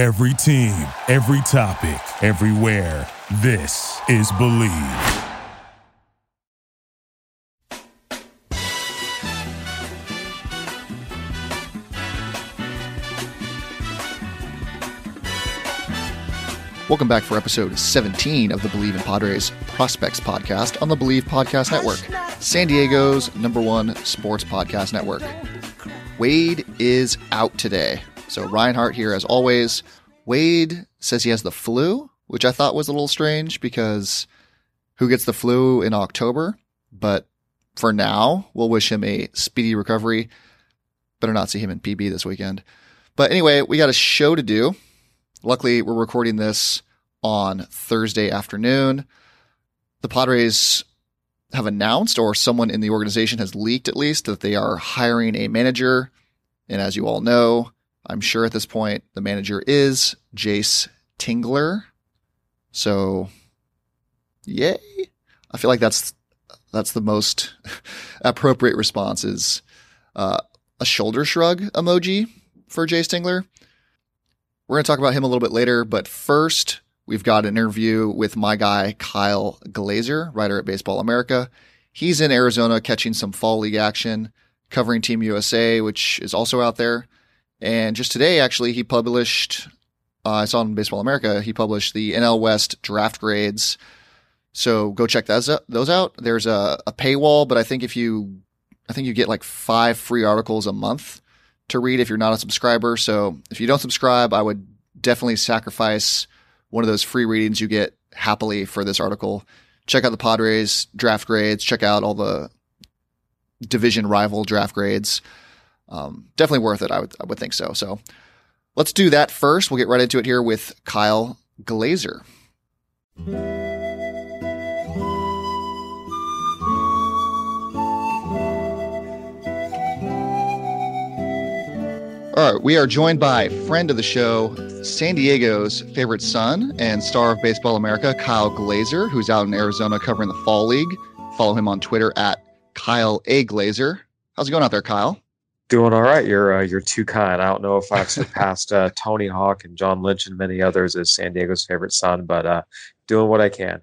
Every team, every topic, everywhere. This is Believe. Welcome back for episode 17 of the Believe in Padres Prospects podcast on the Believe Podcast Network, San Diego's number one sports podcast network. Wade is out today. So Reinhardt here as always. Wade says he has the flu, which I thought was a little strange because who gets the flu in October? But for now, we'll wish him a speedy recovery. Better not see him in PB this weekend. But anyway, we got a show to do. Luckily, we're recording this on Thursday afternoon. The Padres have announced, or someone in the organization has leaked at least, that they are hiring a manager. And as you all know, I'm sure at this point the manager is Jayce Tingler. So, yay! I feel like that's that's the most appropriate response is uh, a shoulder shrug emoji for Jayce Tingler. We're going to talk about him a little bit later, but first, we've got an interview with my guy, Kyle Glaser, writer at Baseball America. He's in Arizona catching some fall league action, covering Team USA, which is also out there. And just today, actually, he published, uh, I saw in Baseball America, he published the NL West draft grades. So go check those out. Those out. There's a, a paywall, but I think if you, I think you get like five free articles a month to read if you're not a subscriber. So if you don't subscribe, I would definitely sacrifice one of those free readings you get happily for this article. Check out the Padres draft grades. Check out all the division rival draft grades. Um, definitely worth it. I would I would think so. So let's do that first. We'll get right into it here with Kyle Glaser. All right, we are joined by friend of the show, San Diego's favorite son and star of Baseball America, Kyle Glaser, who's out in Arizona covering the Fall League. Follow him on Twitter at Kyle A Glaser. How's it going out there, Kyle? Doing all right. You're uh, you're too kind. I don't know if I've surpassed uh, Tony Hawk and John Lynch and many others as San Diego's favorite son, but uh, doing what I can.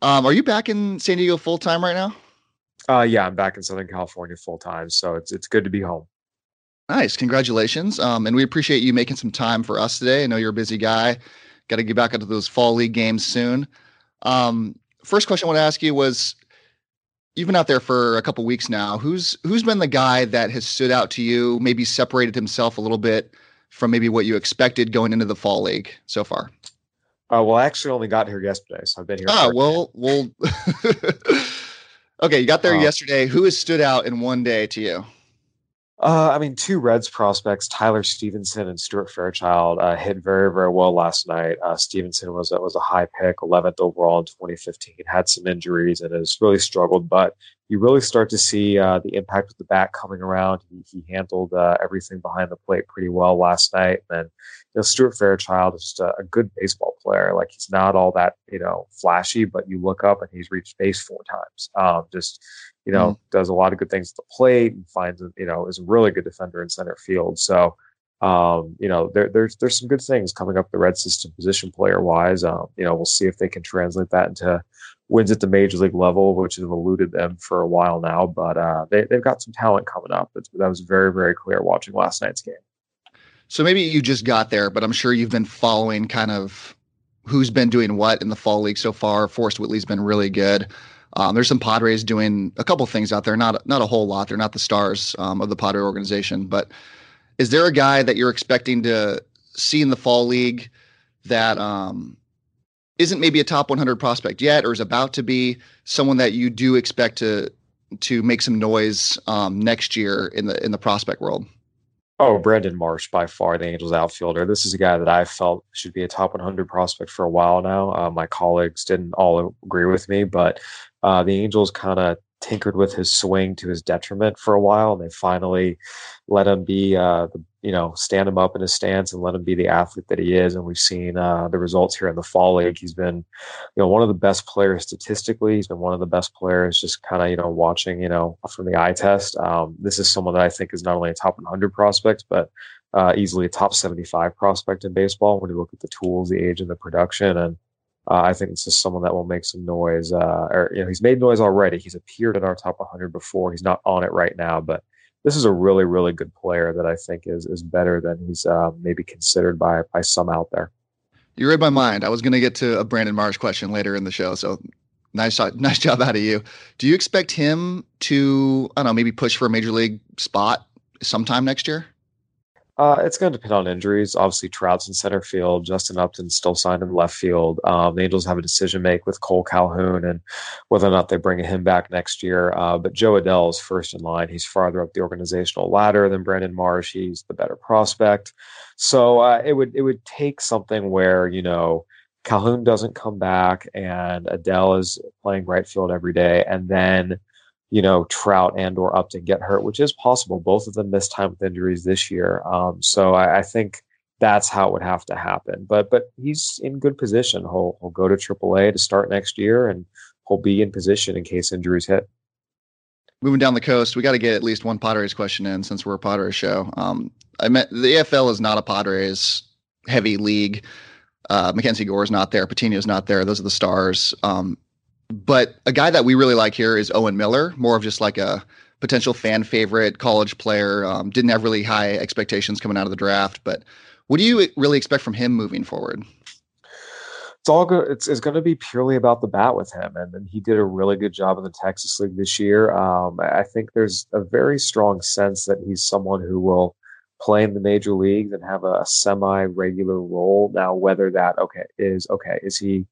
Um, are you back in San Diego full time right now? Uh, yeah, I'm back in Southern California full time, so it's it's good to be home. Nice. Congratulations. Um, and we appreciate you making some time for us today. I know you're a busy guy. Got to get back into those fall league games soon. Um, first question I want to ask you was you've been out there for a couple weeks now. Who's who's been the guy that has stood out to you, maybe separated himself a little bit from maybe what you expected going into the fall league so far? Uh, well, I actually only got here yesterday, so I've been here. Oh, well, well. okay, you got there uh, yesterday. Who has stood out in one day to you? Uh, I mean, two Reds prospects, Tyler Stephenson and Stuart Fairchild, uh, hit very, very well last night. Uh, Stephenson was was a high pick, 11th overall in 2015. Had some injuries and has really struggled, but you really start to see uh, the impact of the bat coming around. He, he handled uh, everything behind the plate pretty well last night. And then, you know, Stuart Fairchild is just a, a, good baseball player. Like he's not all that, you know, flashy, but you look up and he's reached base four times. Um, just, you know, mm. does a lot of good things at the plate and finds, you know, is a really good defender in center field. So, um, you know, there, there's there's some good things coming up the red system position player wise. Um, you know, we'll see if they can translate that into wins at the major league level, which has eluded them for a while now. But uh, they they've got some talent coming up. It's, that was very very clear watching last night's game. So maybe you just got there, but I'm sure you've been following kind of who's been doing what in the fall league so far. Forrest Whitley's been really good. Um, there's some Padres doing a couple things out there, not not a whole lot. They're not the stars um, of the Padre organization, but is there a guy that you're expecting to see in the fall league that um, isn't maybe a top 100 prospect yet, or is about to be someone that you do expect to to make some noise um, next year in the in the prospect world? Oh, Brandon Marsh, by far the Angels outfielder. This is a guy that I felt should be a top 100 prospect for a while now. Uh, my colleagues didn't all agree with me, but uh, the Angels kind of tinkered with his swing to his detriment for a while, and they finally let him be, uh, you know, stand him up in his stance and let him be the athlete that he is. And we've seen uh, the results here in the fall league. He's been, you know, one of the best players statistically. He's been one of the best players just kind of, you know, watching, you know, from the eye test. Um, this is someone that I think is not only a top 100 prospect, but uh, easily a top 75 prospect in baseball when you look at the tools, the age, and the production. And uh, I think this is someone that will make some noise. Uh, or you know, he's made noise already. He's appeared in our top 100 before. He's not on it right now, but this is a really, really good player that I think is is better than he's uh, maybe considered by by some out there. You read my mind. I was going to get to a Brandon Marsh question later in the show, so nice nice job out of you. Do you expect him to I don't know maybe push for a major league spot sometime next year? Uh, it's going to depend on injuries. Obviously, Trout's in center field. Justin Upton's still signed in left field. Um, the Angels have a decision make with Kole Calhoun and whether or not they bring him back next year. Uh, but Jo Adell is first in line. He's farther up the organizational ladder than Brandon Marsh. He's the better prospect. So uh, it would it would take something where you know Calhoun doesn't come back and Adell is playing right field every day, and then you know, Trout and or Upton get hurt, which is possible. Both of them missed time with injuries this year. Um, so I, I, think that's how it would have to happen. But but he's in good position. He'll he'll go to AAA to start next year, and he'll be in position in case injuries hit. Moving down the coast, we got to get at least one Padres question in since we're a Padres show. Um, I meant the AFL is not a Padres heavy league. Uh, Mackenzie Gore is not there. Patino's not there. Those are the stars. Um, but a guy that we really like here is Owen Miller, more of just like a potential fan favorite college player. Um, didn't have really high expectations coming out of the draft, but what do you really expect from him moving forward? It's all good. It's, it's going to be purely about the bat with him, and, and he did a really good job in the Texas League this year. Um, I think there's a very strong sense that he's someone who will play in the major leagues and have a, a semi-regular role. Now, whether that okay is okay, is he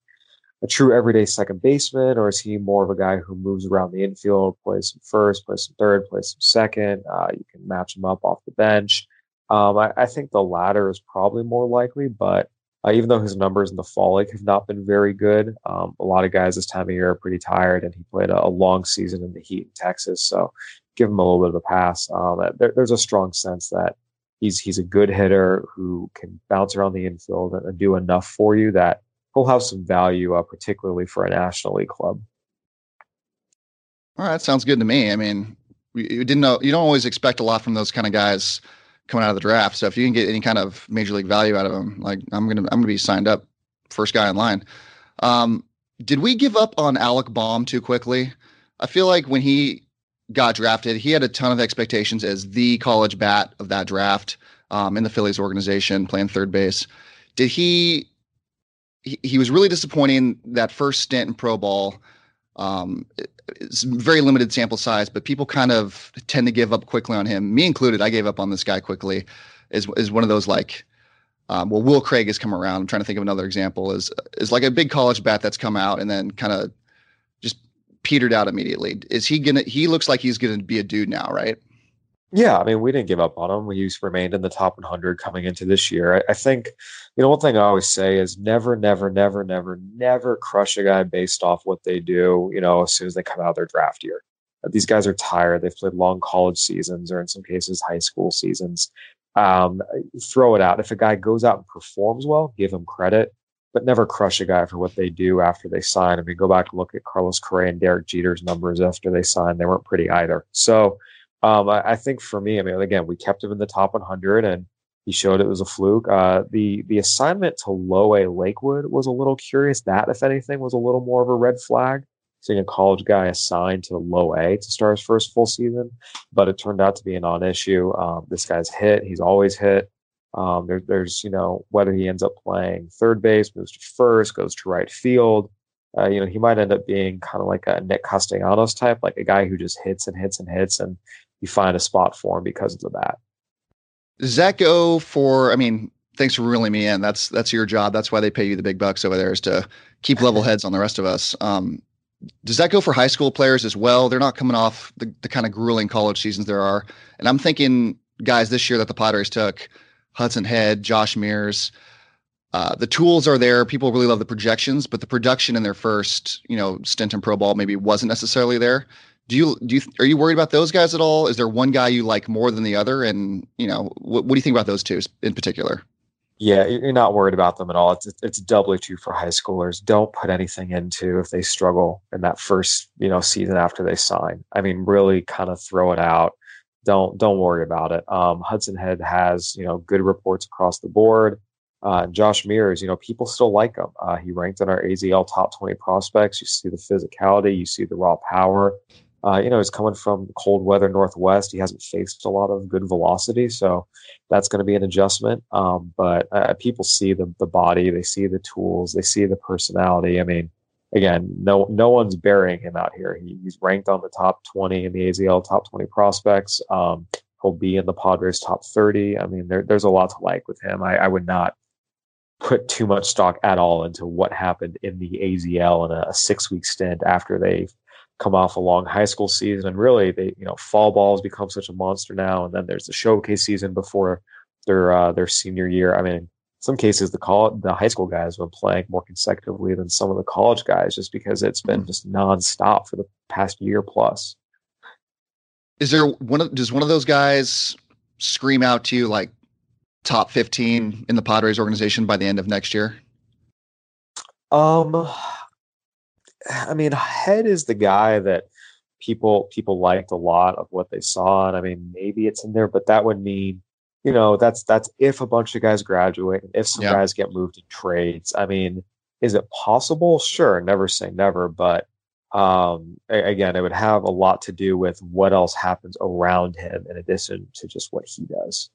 a true everyday second baseman, or is he more of a guy who moves around the infield, plays some first, plays some third, plays some second? Uh, you can match him up off the bench. Um, I, I, think the latter is probably more likely, but uh, even though his numbers in the fall league have not been very good, um, a lot of guys this time of year are pretty tired, and he played a, a, long season in the heat in Texas, so give him a little bit of a pass. Um, there, there's a strong sense that he's he's a good hitter who can bounce around the infield and do enough for you that he'll have some value, uh, particularly for a National League club. All right, sounds good to me. I mean, you didn't know you don't always expect a lot from those kind of guys coming out of the draft. So if you can get any kind of major league value out of them, like I'm gonna I'm gonna be signed up, first guy in line. Um, did we give up on Alec Bohm too quickly? I feel like when he got drafted, he had a ton of expectations as the college bat of that draft um, in the Phillies organization, playing third base. Did he he, was really disappointing that first stint in pro ball. Um, it's very limited sample size, but people kind of tend to give up quickly on him. Me included. I gave up on this guy quickly. Is is one of those like, um, well, Will Craig has come around. I'm trying to think of another example. Is is like a big college bat that's come out and then kind of just petered out immediately. Is he gonna? He looks like he's gonna be a dude now, right? Yeah, I mean, we didn't give up on him. We used remained in the top 100 coming into this year. I, I, think, you know, one thing I always say is never, never, never, never, never crush a guy based off what they do, you know, as soon as they come out of their draft year. These guys are tired. They've played long college seasons or in some cases high school seasons. Um, throw it out. If a guy goes out and performs well, give him credit, but never crush a guy for what they do after they sign. I mean, go back and look at Carlos Correa and Derek Jeter's numbers after they signed. They weren't pretty either. So, um, I, I, think for me, I mean, again, we kept him in the top 100, and he showed it was a fluke. Uh, the the assignment to Low A Lakewood was a little curious. That, if anything, was a little more of a red flag. Seeing a college guy assigned to Low A to start his first full season, but it turned out to be a non-issue. Um, this guy's hit; he's always hit. Um, there, there's, you know, whether he ends up playing third base, moves to first, goes to right field. Uh, you know, he might end up being kind of like a Nick Castellanos type, like a guy who just hits and hits and hits, and you find a spot for him because of the bat. Does that go for? I mean, thanks for ruling me in. That's that's your job. That's why they pay you the big bucks over there is to keep level heads on the rest of us. Um, does that go for high school players as well? They're not coming off the, the kind of grueling college seasons there are. And I'm thinking guys this year that the Padres took, Hudson Head, Josh Mears. Uh, the tools are there. People really love the projections, but the production in their first, you know, stint in pro ball maybe wasn't necessarily there do you do you are you worried about those guys at all? Is there one guy you like more than the other? And you know, what, what do you think about those two in particular? Yeah, you're not worried about them at all. It's it's doubly true for high schoolers. Don't put anything into if they struggle in that first you know season after they sign. I mean, really kind of throw it out. don't don't worry about it. Um, Hudson Head has you know good reports across the board. Uh, Josh Mears, you know, people still like him. Uh, he ranked in our AZL top 20 prospects. You see the physicality, you see the raw power. Uh, you know, he's coming from cold weather Northwest. He hasn't faced a lot of good velocity, so that's going to be an adjustment. Um, but uh, people see the the body, they see the tools, they see the personality. I mean, again, no no one's burying him out here. He, he's ranked on the top 20 in the AZL top 20 prospects. Um, he'll be in the Padres top 30. I mean, there, there's a lot to like with him. I, I would not put too much stock at all into what happened in the AZL in a, a six week stint after they come off a long high school season and really they you know fall balls become such a monster now and then there's the showcase season before their uh, their senior year. I mean in some cases the call the high school guys have been playing more consecutively than some of the college guys just because it's been mm-hmm. just nonstop for the past year plus. Is there one of does one of those guys scream out to you like top 15 in the padres organization by the end of next year? Um I mean, Head is the guy that people people liked a lot of what they saw, and I mean, maybe it's in there, but that would mean, you know, that's that's if a bunch of guys graduate, if some yeah. guys get moved in trades. I mean, is it possible? Sure, never say never, but um, again, it would have a lot to do with what else happens around him in addition to just what he does.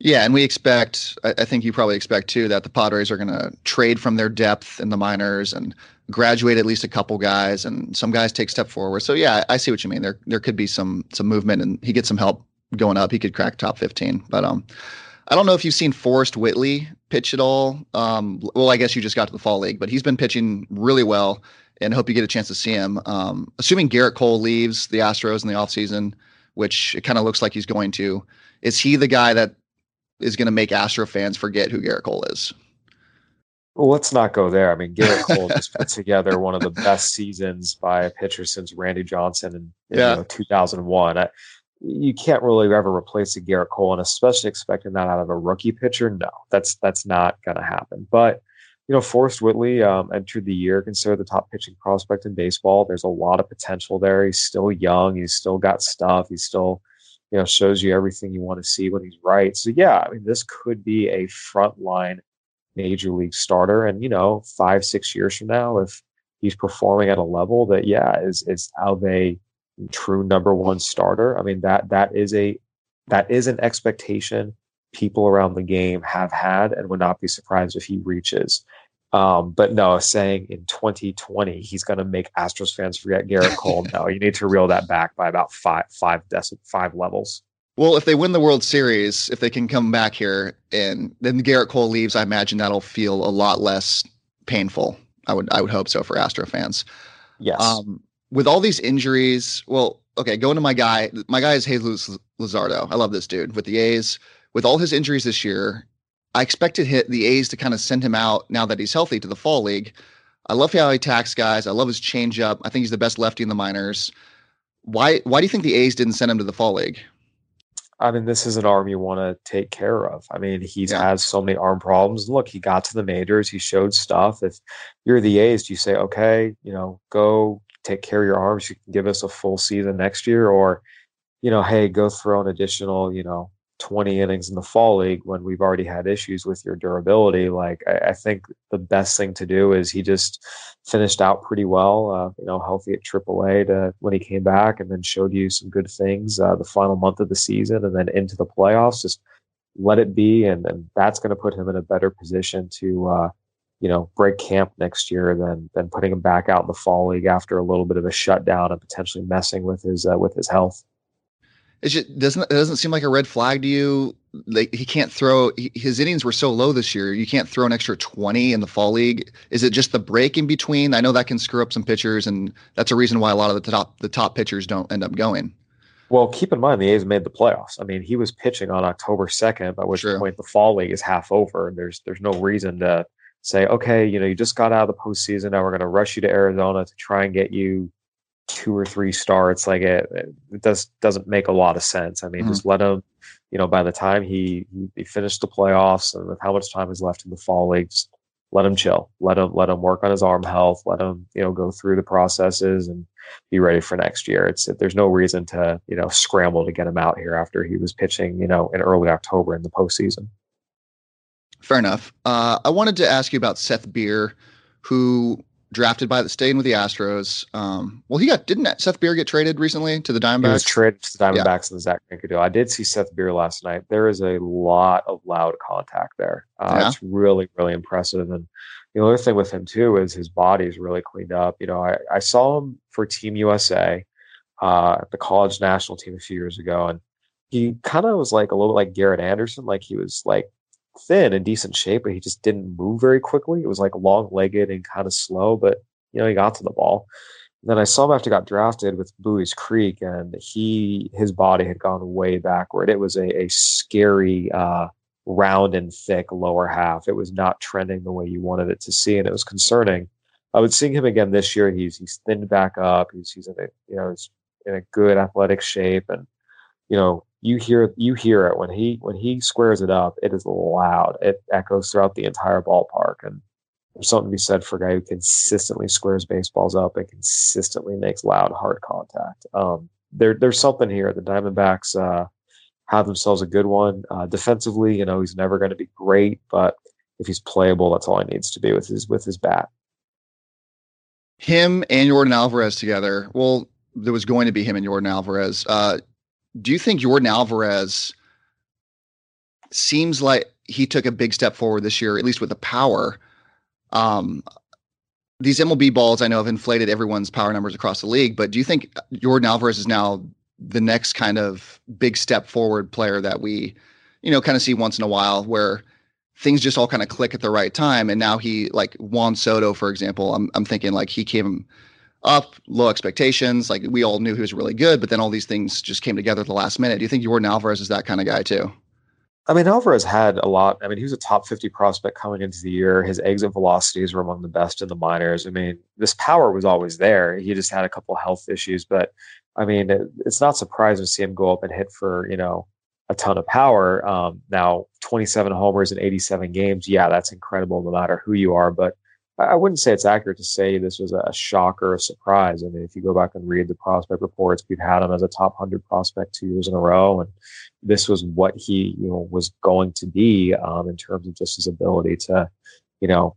Yeah, and we expect, I think you probably expect too, that the Padres are going to trade from their depth in the minors and graduate at least a couple guys, and some guys take step forward. So yeah, I see what you mean. There there could be some some movement, and he gets some help going up. He could crack top fifteen, but um, I don't know if you've seen Forrest Whitley pitch at all. Um, well, I guess you just got to the fall league, but he's been pitching really well, and hope you get a chance to see him. Um, assuming Gerrit Cole leaves the Astros in the offseason, which it kind of looks like he's going to, is he the guy that is going to make Astro fans forget who Gerrit Cole is. Well, let's not go there. I mean, Gerrit Cole just put together one of the best seasons by a pitcher since Randy Johnson in, in yeah. you know, 2001. I, you can't really ever replace a Gerrit Cole, and especially expecting that out of a rookie pitcher. No, that's that's not going to happen. But you know, Forrest Whitley um, entered the year considered the top pitching prospect in baseball. There's a lot of potential there. He's still young. He's still got stuff. He's still you know, shows you everything you want to see when he's right. So yeah, I mean, this could be a frontline major league starter, and you know, five six years from now, if he's performing at a level that yeah is is of a true number one starter. I mean that that is a that is an expectation people around the game have had and would not be surprised if he reaches. Um, but no, saying in 2020 he's going to make Astros fans forget Gerrit Cole. no, you need to reel that back by about five five deci- five levels. Well, if they win the World Series, if they can come back here and then Gerrit Cole leaves, I imagine that'll feel a lot less painful. I would I would hope so for Astro fans. Yes. Um, with all these injuries, well, okay, going to my guy. My guy is Jesus Luzardo. I love this dude with the A's. With all his injuries this year, I expected hit the A's to kind of send him out now that he's healthy to the fall league. I love how he attacks guys. I love his changeup. I think he's the best lefty in the minors. Why why do you think the A's didn't send him to the fall league? I mean, this is an arm you want to take care of. I mean, he's yeah. has so many arm problems. Look, he got to the majors. He showed stuff. If you're the A's, do you say, okay, you know, go take care of your arms. You can give us a full season next year, or, you know, hey, go throw an additional, you know, 20 innings in the fall league when we've already had issues with your durability. Like, I, I think the best thing to do is he just finished out pretty well, uh, you know, healthy at AAA to when he came back and then showed you some good things uh, the final month of the season and then into the playoffs. Just let it be. And, and that's going to put him in a better position to, uh, you know, break camp next year than than putting him back out in the fall league after a little bit of a shutdown and potentially messing with his uh, with his health. It just doesn't it doesn't seem like a red flag to you. Like he can't throw he, his innings were so low this year. You can't throw an extra twenty in the fall league. Is it just the break in between? I know that can screw up some pitchers, and that's a reason why a lot of the top the top pitchers don't end up going. Well, keep in mind the A's made the playoffs. I mean, he was pitching on October second, by which True. point the fall league is half over, and there's there's no reason to say, okay, you know, you just got out of the postseason. Now we're going to rush you to Arizona to try and get you two or three starts. Like it, it does doesn't make a lot of sense. I mean, mm-hmm. just let him. You know, by the time he he finished the playoffs and with how much time is left in the fall league, just let him chill, let him let him work on his arm health, let him you know go through the processes and be ready for next year. It's there's no reason to you know scramble to get him out here after he was pitching you know in early October in the postseason. Fair enough. Uh, I wanted to ask you about Seth Beer, who drafted by the staying with the Astros. Um, well, he got didn't Seth Beer get traded recently to the Diamondbacks? He was traded to the Diamondbacks yeah. in the Zack Greinke deal. I did see Seth Beer last night. There is a lot of loud contact there. Uh, yeah. It's really really impressive. And the other thing with him too is his body is really cleaned up. You know, I, I saw him for Team USA, uh, the college national team a few years ago, and he kind of was like a little bit like Garret Anderson, like he was like thin and decent shape, but he just didn't move very quickly. It was like long legged and kind of slow, but you know, he got to the ball. And then I saw him after he got drafted with Buies Creek, and he his body had gone way backward. It was a, a scary uh, round and thick lower half. It was not trending the way you wanted it to see, and it was concerning. I would seeing him again this year. He's he's thinned back up. He's he's in a you know he's in a good athletic shape, and you know you hear you hear it when he when he squares it up. It is loud. It echoes throughout the entire ballpark, and there's something to be said for a guy who consistently squares baseballs up and consistently makes loud, hard contact. Um, there, there's something here. The Diamondbacks uh, have themselves a good one uh, defensively. You know, he's never going to be great, but if he's playable, that's all he needs to be with his with his bat. Him and Yordan Alvarez together. Well, there was going to be him and Yordan Alvarez. Uh, do you think Yordan Alvarez seems like he took a big step forward this year, at least with the power? Um, these MLB balls I know have inflated everyone's power numbers across the league, but do you think Yordan Alvarez is now the next kind of big step forward player that we, you know, kind of see once in a while where things just all kind of click at the right time. And now he, like Juan Soto, for example, I'm, I'm thinking like he came up, low expectations. Like we all knew he was really good, but then all these things just came together at the last minute. Do you think Yordan Alvarez is that kind of guy too? I mean, Alvarez had a lot. I mean, he was a top 50 prospect coming into the year. His exit velocities were among the best in the minors. I mean, this power was always there. He just had a couple health issues, but I mean, it, it's not surprising to see him go up and hit for, you know, a ton of power. Um, now, 27 homers in 87 games. Yeah, that's incredible no matter who you are. But I wouldn't say it's accurate to say this was a shock or a surprise. I mean, if you go back and read the prospect reports, we've had him as a top 100 prospect two years in a row. And this was what he, you know, was going to be um, in terms of just his ability to, you know,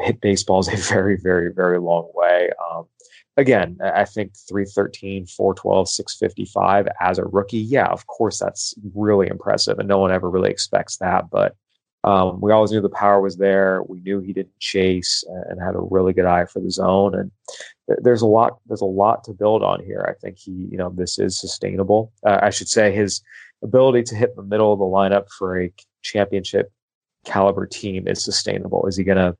hit baseballs a very, very, very long way. Um, again, I think 313, 412, 655 as a rookie. Yeah, of course, that's really impressive. And no one ever really expects that. But um, we always knew the power was there. We knew he didn't chase and had a really good eye for the zone. And there's a lot, there's a lot to build on here. I think he, you know, this is sustainable. Uh, I should say his ability to hit the middle of the lineup for a championship caliber team is sustainable. Is he going to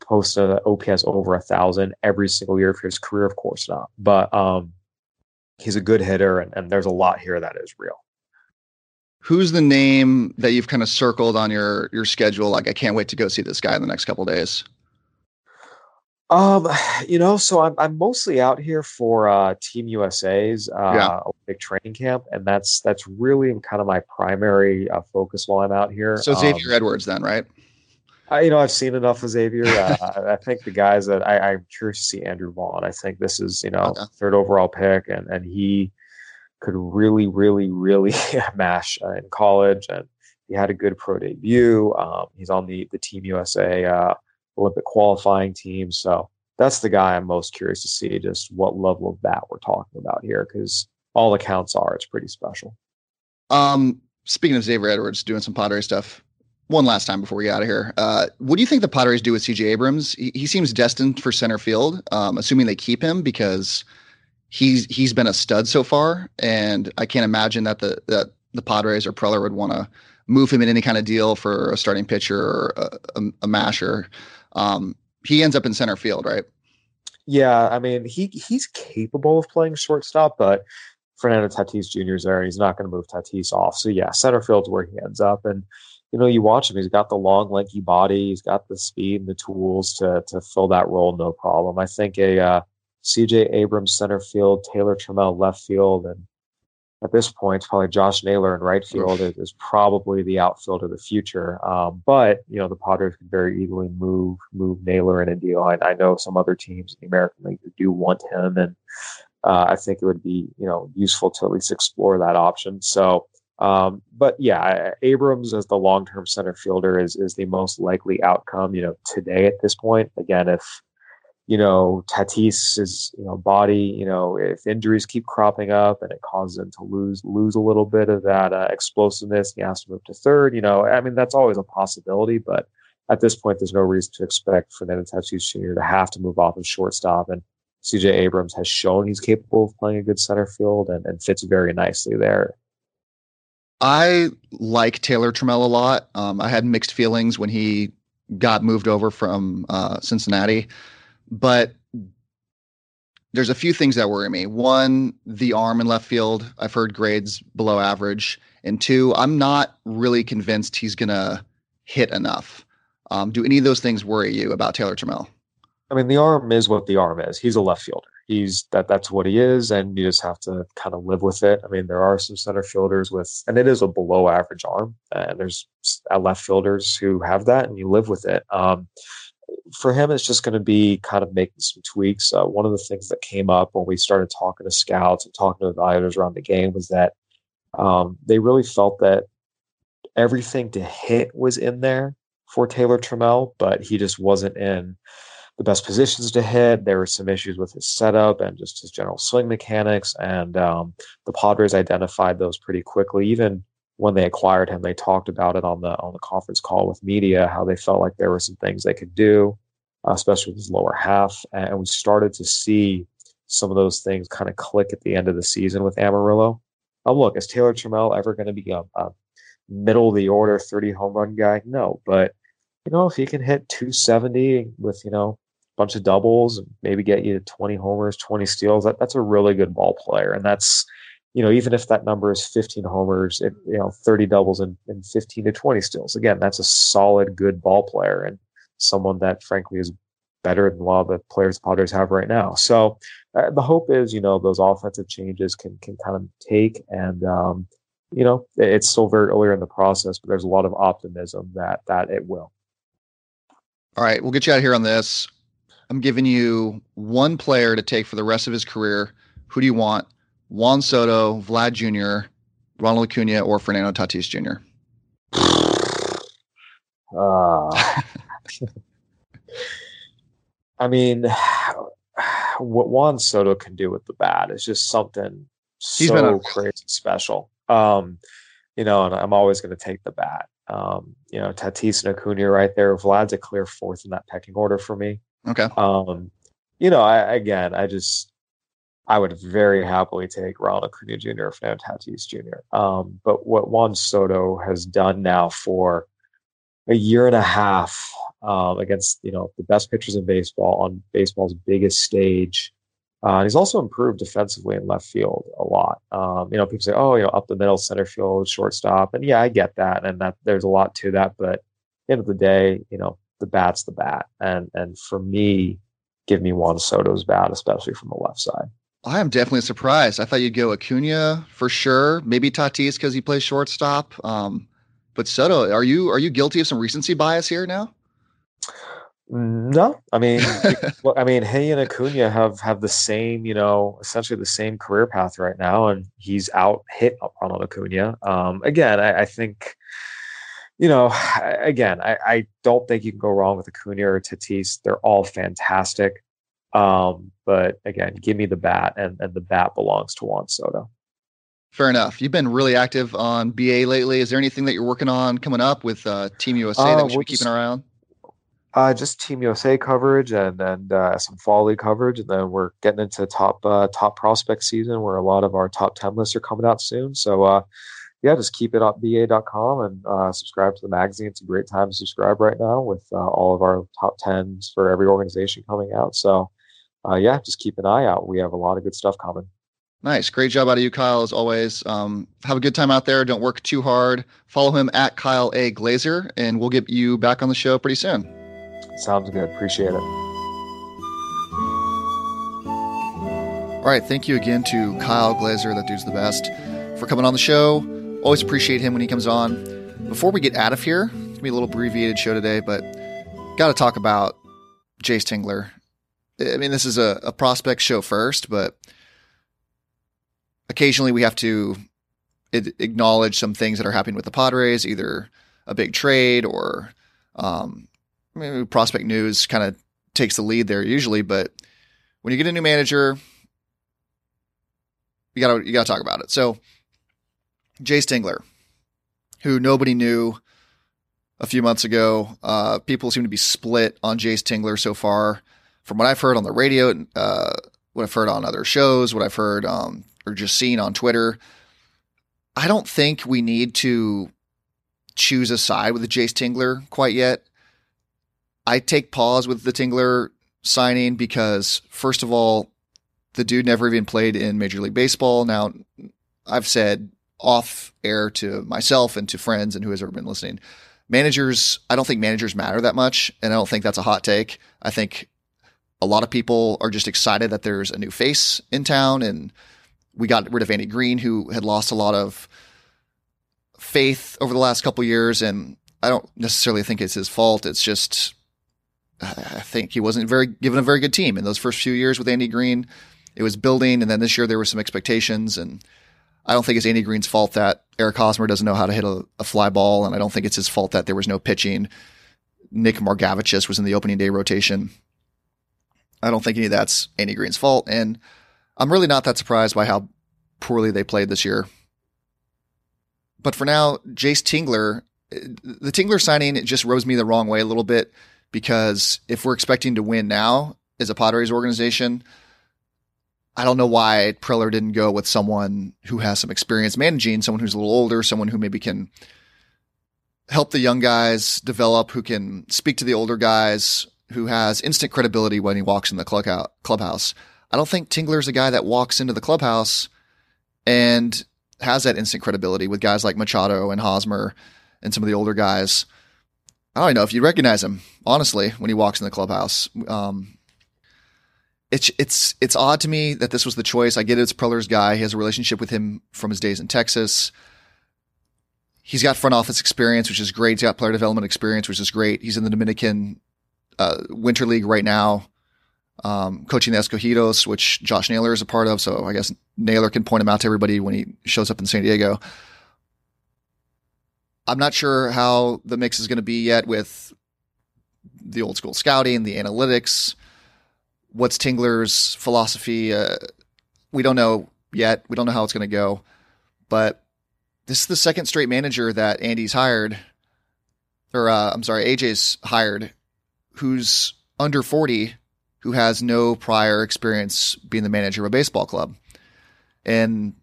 post an OPS over a thousand every single year for his career? Of course not. But um, he's a good hitter, and, and there's a lot here that is real who's the name that you've kind of circled on your your schedule? Like, I can't wait to go see this guy in the next couple days. Um, you know, so I'm I'm mostly out here for uh, Team USA's uh, yeah. big training camp, and that's that's really kind of my primary uh, focus while I'm out here. So Xavier um, Edwards, then, right? I, you know, I've seen enough of Xavier. Uh, I think the guys that I, am curious to see Andrew Vaughn. I think this is you know okay. third overall pick, and and he could really, really, really mash uh, in college, and he had a good pro debut. Um, he's on the the Team USA uh, Olympic qualifying team, so that's the guy I'm most curious to see just what level of bat we're talking about here, because all accounts are it's pretty special. Um, speaking of Xavier Edwards doing some Padres stuff, one last time before we get out of here. Uh, what do you think the Padres do with CJ Abrams? He, he seems destined for center field, um, assuming they keep him because he's he's been a stud so far, and I can't imagine that the that the Padres or Preller would want to move him in any kind of deal for a starting pitcher or a, a, a masher. Um, he ends up in center field, right? Yeah, I mean he he's capable of playing shortstop, but Fernando Tatis Jr. is there, he's not going to move Tatis off. So yeah, center field's where he ends up, and you know you watch him; he's got the long, lanky body, he's got the speed and the tools to to fill that role, no problem. I think a uh, CJ Abrams center field, Taylor Trammell left field, and at this point, probably Josh Naylor in right field is, is, probably the outfield of the future. Um, but you know, the Padres could very easily move move Naylor in a deal. I, I know some other teams in the American League who do want him, and uh, I think it would be you know useful to at least explore that option. So. Um, but yeah, Abrams as the long-term center fielder is is the most likely outcome. You know, today at this point. Again, if you know, Tatis's, you know, body, you know, if injuries keep cropping up and it causes him to lose lose a little bit of that uh, explosiveness, he has to move to third. You know, I mean, that's always a possibility, but at this point, there's no reason to expect Fernando Tatis Jr. to have to move off of shortstop. And CJ Abrams has shown he's capable of playing a good center field and, and fits very nicely there. I like Taylor Trammell a lot. Um, I had mixed feelings when he got moved over from uh, Cincinnati. But there's a few things that worry me. One, the arm in left field. I've heard grades below average. And two, I'm not really convinced he's going to hit enough. Um, do any of those things worry you about Taylor Trammell? I mean, the arm is what the arm is. He's a left fielder. He's that. That's what he is, and you just have to kind of live with it. I mean, there are some center fielders with, and it is a below average arm, and there's left fielders who have that, and you live with it. Um, for him, it's just going to be kind of making some tweaks. Uh, one of the things that came up when we started talking to scouts and talking to evaluators around the game was that um, they really felt that everything to hit was in there for Taylor Trammell, but he just wasn't in the best positions to hit. There were some issues with his setup and just his general swing mechanics, and um, the Padres identified those pretty quickly. Even when they acquired him, they talked about it on the on the conference call with media how they felt like there were some things they could do, uh, especially with his lower half, and we started to see some of those things kind of click at the end of the season with Amarillo. Um, look, is Taylor Trammell ever going to be a, a middle of the order 30 home run guy? No, but you know if he can hit 270 with you know a bunch of doubles and maybe get you to 20 homers, 20 steals, that, that's a really good ball player, and that's you know, even if that number is 15 homers, it, you know, 30 doubles and, and 15 to 20 steals, again, that's a solid, good ball player and someone that frankly is better than a lot of the players the Padres have right now. So uh, the hope is, you know, those offensive changes can, can kind of take and, um, you know, it's still very earlier in the process, but there's a lot of optimism that, that it will. All right. We'll get you out here on this. I'm giving you one player to take for the rest of his career. Who do you want? Juan Soto, Vlad Jr., Ronald Acuna, or Fernando Tatis Jr.? Uh, I mean, what Juan Soto can do with the bat is just something He's so been a- crazy special. Um, you know, and I'm always going to take the bat. Um, you know, Tatis and Acuna right there. Vlad's a clear fourth in that pecking order for me. Okay. Um, you know, I again, I just I would very happily take Ronald Acuna Jr. or Fernando Tatis Jr. Um, but what Juan Soto has done now for a year and a half um, against you know the best pitchers in baseball on baseball's biggest stage. Uh, he's also improved defensively in left field a lot. Um, you know, people say, "Oh, you know, up the middle, center field, shortstop," and yeah, I get that, and that there's a lot to that. But at the end of the day, you know, the bat's the bat, and and for me, give me Juan Soto's bat, especially from the left side. I am definitely surprised. I thought you'd go Acuna for sure. Maybe Tatis because he plays shortstop. Um, but Soto, are you are you guilty of some recency bias here now? No, I mean, I mean, he and Acuna have have the same, you know, essentially the same career path right now, and he's out hit Ronald Acuna. Um, again, I, I think, you know, again, I, I don't think you can go wrong with Acuna or Tatis. They're all fantastic. Um, but again, give me the bat, and, and the bat belongs to Juan Soto. Fair enough. You've been really active on BA lately. Is there anything that you're working on coming up with uh, Team USA uh, that we should be keeping an eye on? Uh, just Team USA coverage and and uh, some fall league coverage, and then we're getting into top uh, top prospect season where a lot of our top ten lists are coming out soon. So uh, yeah, just keep it up ba.com and uh, subscribe to the magazine. It's a great time to subscribe right now with uh, all of our top tens for every organization coming out. So uh, yeah, just keep an eye out. We have a lot of good stuff coming. Nice. Great job out of you, Kyle, as always. Um, have a good time out there. Don't work too hard. Follow him at Kyle A. Glaser, and we'll get you back on the show pretty soon. Sounds good. Appreciate it. All right. Thank you again to Kyle Glaser, That dude's the best. for coming on the show. Always appreciate him when he comes on. Before we get out of here, it's going to be a little abbreviated show today, but got to talk about Jayce Tingler. I mean, this is a, a prospect show first, but occasionally we have to acknowledge some things that are happening with the Padres, either a big trade or um, maybe prospect news kind of takes the lead there usually. But when you get a new manager, you gotta you gotta talk about it. So Jay Tingler, who nobody knew a few months ago, uh, people seem to be split on Jay Tingler so far. From what I've heard on the radio, uh, what I've heard on other shows, what I've heard um, or just seen on Twitter, I don't think we need to choose a side with the Jayce Tingler quite yet. I take pause with the Tingler signing because, first of all, the dude never even played in Major League Baseball. Now, I've said off air to myself and to friends and who has ever been listening, managers, I don't think managers matter that much. And I don't think that's a hot take. I think a lot of people are just excited that there's a new face in town and we got rid of Andy Green, who had lost a lot of faith over the last couple years. And I don't necessarily think it's his fault. It's just, I think he wasn't very given a very good team in those first few years with Andy Green. It was building, and then this year there were some expectations, and I don't think it's Andy Green's fault that Eric Hosmer doesn't know how to hit a, a fly ball, and I don't think it's his fault that there was no pitching. Nick Margevicius was in the opening day rotation. I don't think any of that's Andy Green's fault, and I'm really not that surprised by how poorly they played this year. But for now, Jayce Tingler, uh, the Tingler signing it just rose me the wrong way a little bit because if we're expecting to win now as a Padres organization, I don't know why Preller didn't go with someone who has some experience managing, someone who's a little older, someone who maybe can help the young guys develop, who can speak to the older guys, who has instant credibility when he walks in the clubhouse. I don't think Tingler's a guy that walks into the clubhouse and has that instant credibility with guys like Machado and Hosmer and some of the older guys. I don't know if you recognize him, honestly, when he walks in the clubhouse. Um, it's it's it's odd to me that this was the choice. I get it, it's Preller's guy. He has a relationship with him from his days in Texas. He's got front office experience, which is great. He's got player development experience, which is great. He's in the Dominican uh, Winter League right now, um, coaching the Escogidos, which Josh Naylor is a part of. So I guess Naylor can point him out to everybody when he shows up in San Diego. I'm not sure how the mix is going to be yet with the old school scouting, the analytics what's Tingler's philosophy? Uh, we don't know yet. We don't know how it's going to go. But this is the second straight manager that Andy's hired, or uh, I'm sorry, AJ's hired, who's under 40, who has no prior experience being the manager of a baseball club. And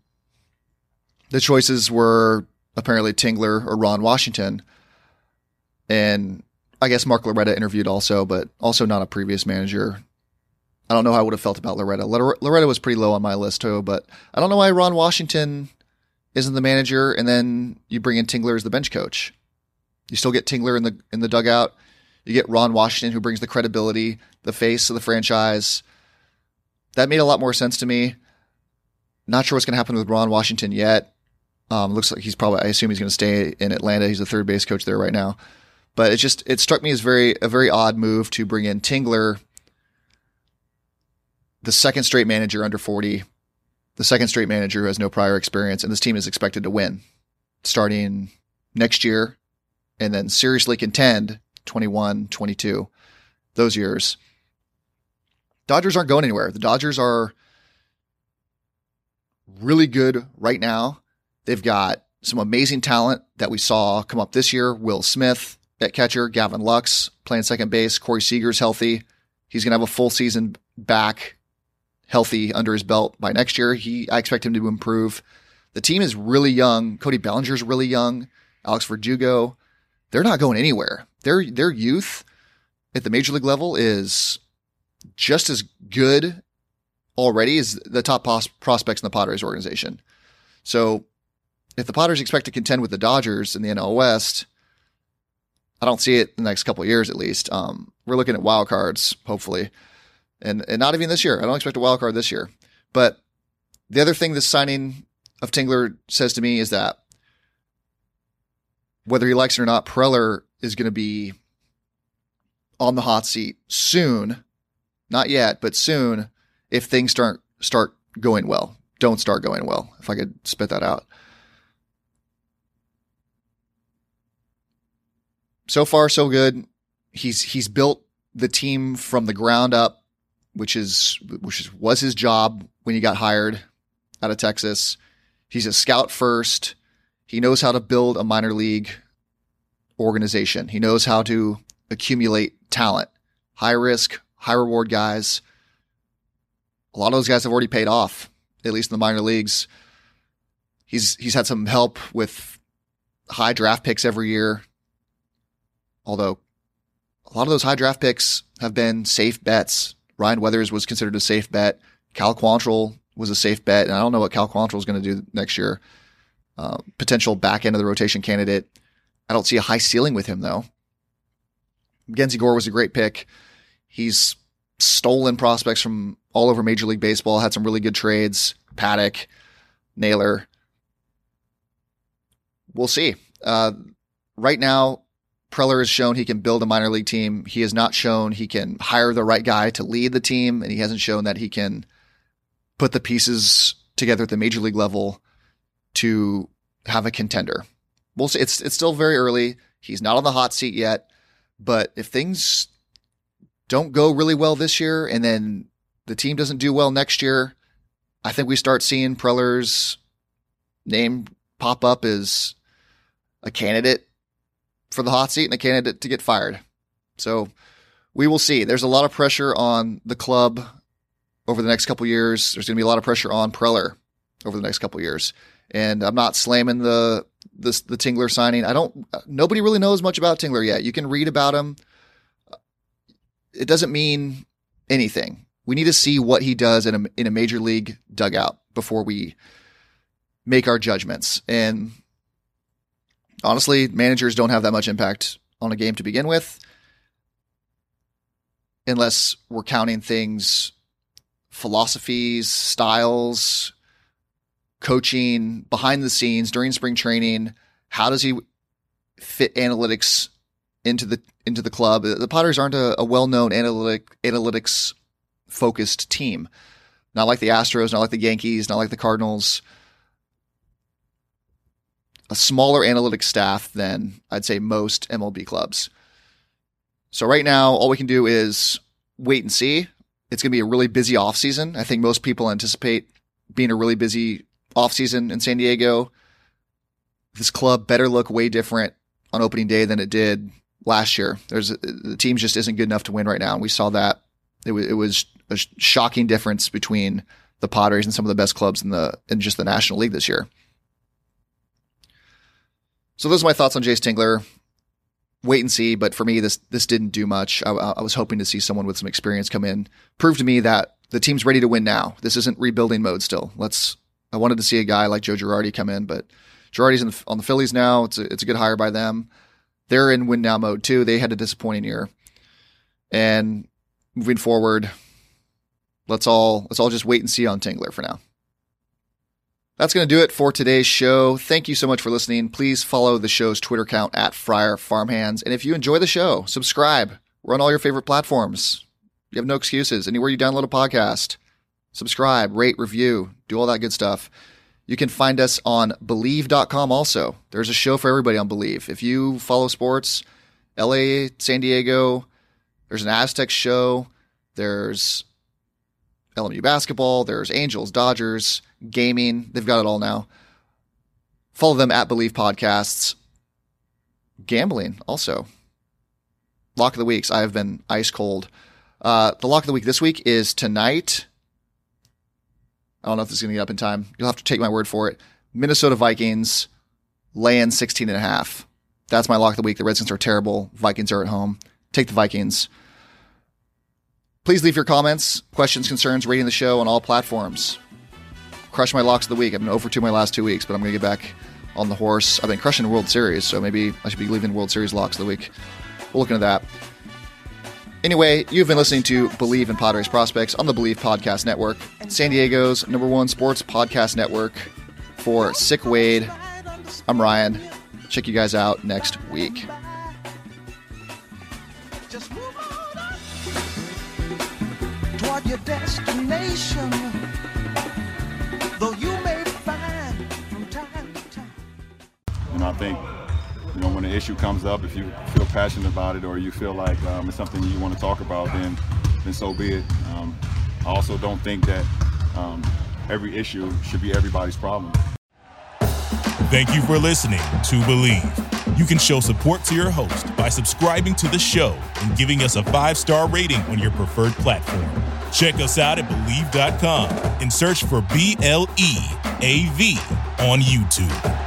the choices were apparently Tingler or Ron Washington. And I guess Mark Loretta interviewed also, but also not a previous manager. I don't know how I would have felt about Loretta. Loretta was pretty low on my list too, but I don't know why Ron Washington isn't the manager, and then you bring in Tingler as the bench coach. You still get Tingler in the in the dugout. You get Ron Washington, who brings the credibility, the face of the franchise. That made a lot more sense to me. Not sure what's going to happen with Ron Washington yet. Um, looks like he's probably. I assume he's going to stay in Atlanta. He's the third base coach there right now. But it just it struck me as very a very odd move to bring in Tingler the second straight manager under 40, the second straight manager who has no prior experience, and this team is expected to win starting next year and then seriously contend 21, 22, those years. Dodgers aren't going anywhere. The Dodgers are really good right now. They've got some amazing talent that we saw come up this year. Will Smith at catcher, Gavin Lux playing second base, Corey Seager's healthy. He's going to have a full season back healthy under his belt by next year. He, I expect him to improve. The team is really young. Cody Bellinger's really young. Alex Verdugo, they're not going anywhere. Their their youth at the major league level is just as good already as the top pos- prospects in the Padres organization. So, if the Padres expect to contend with the Dodgers in the NL West, I don't see it in the next couple years at least. Um, we're looking at wild cards, hopefully and and not even this year. I don't expect a wild card this year. But the other thing this signing of Tingler says to me is that whether he likes it or not, Preller is going to be on the hot seat soon. Not yet, but soon if things start start going well. Don't start going well. If I could spit that out. So far, so good. He's he's built the team from the ground up, which is which is, was his job when he got hired out of Texas. He's a scout first. He knows how to build a minor league organization. He knows how to accumulate talent, high risk, high reward guys. A lot of those guys have already paid off, at least in the minor leagues. He's he's had some help with high draft picks every year. Although a lot of those high draft picks have been safe bets. Ryan Weathers was considered a safe bet. Cal Quantrill was a safe bet, and I don't know what Cal Quantrill is going to do next year. Uh, potential back end of the rotation candidate. I don't see a high ceiling with him though. Mackenzie Gore was a great pick. He's stolen prospects from all over Major League Baseball. Had some really good trades. Paddock, Naylor. We'll see. Uh, right now, Preller has shown he can build a minor league team. He has not shown he can hire the right guy to lead the team, and he hasn't shown that he can put the pieces together at the major league level to have a contender. We'll see. It's it's still very early. He's not on the hot seat yet, but if things don't go really well this year, and then the team doesn't do well next year, I think we start seeing Preller's name pop up as a candidate for the hot seat and a candidate to get fired. So we will see. There's a lot of pressure on the club over the next couple years. There's going to be a lot of pressure on Preller over the next couple years. And I'm not slamming the the the Tingler signing. I don't. Nobody really knows much about Tingler yet. You can read about him. It doesn't mean anything. We need to see what he does in a in a major league dugout before we make our judgments. And honestly, managers don't have that much impact on a game to begin with, unless we're counting things, philosophies, styles, coaching behind the scenes during spring training. How does he fit analytics into the into the club? The Padres aren't a, a well known analytic analytics focused team. Not like the Astros, not like the Yankees, not like the Cardinals. A smaller analytics staff than I'd say most MLB clubs. So right now, all we can do is wait and see. It's going to be a really busy offseason. I think most people anticipate being a really busy offseason in San Diego. This club better look way different on opening day than it did last year. There's the team just isn't good enough to win right now, and we saw that. It was it was a shocking difference between the Padres and some of the best clubs in the in just the National League this year. So those are my thoughts on Jayce Tingler. Wait and see, but for me, this this didn't do much. I, I was hoping to see someone with some experience come in, prove to me that the team's ready to win now. This isn't rebuilding mode still. Let's I wanted to see a guy like Joe Girardi come in, but Girardi's the, on the Phillies now. It's a, it's a good hire by them. They're in win now mode too. They had a disappointing year, and moving forward, let's all let's all just wait and see on Tingler for now. That's going to do it for today's show. Thank you so much for listening. Please follow the show's Twitter account at Friar Farmhands, and if you enjoy the show, subscribe. We're on all your favorite platforms. You have no excuses. Anywhere you download a podcast subscribe, rate, review, do all that good stuff. You can find us on Bleav.com also. There's a show for everybody on Bleav. If you follow sports, LA, San Diego, there's an Aztec show, there's LMU basketball, there's Angels, Dodgers, gaming. They've got it all now. Follow them at Bleav Podcasts. Gambling also. Lock of the weeks. I have been ice cold. Uh, the lock of the week this week is tonight I don't know if this is going to get up in time. You'll have to take my word for it. Minnesota Vikings laying 16 and a half. That's my lock of the week. The Redskins are terrible. Vikings are at home. Take the Vikings. Please leave your comments, questions, concerns, rating the show on all platforms. Crush my locks of the week. I've been over two my last two weeks, but I'm going to get back on the horse. I've been crushing the World Series, so maybe I should be leaving World Series locks of the week. We'll look into that. Anyway, you've been listening to Bleav in Padres Prospects on the Bleav Podcast Network, San Diego's number one sports podcast network. For Sick Wade, I'm Ryan. Check you guys out next week. Just move on toward your destination. Though you may find from time to time. And I think, you know, when an issue comes up, if you feel passionate about it or you feel like um, it's something you want to talk about, then, then so be it. Um, I also don't think that um, every issue should be everybody's problem. Thank you for listening to Bleav. You can show support to your host by subscribing to the show and giving us a five star rating on your preferred platform. Check us out at Bleav.com and search for B L E A V on YouTube.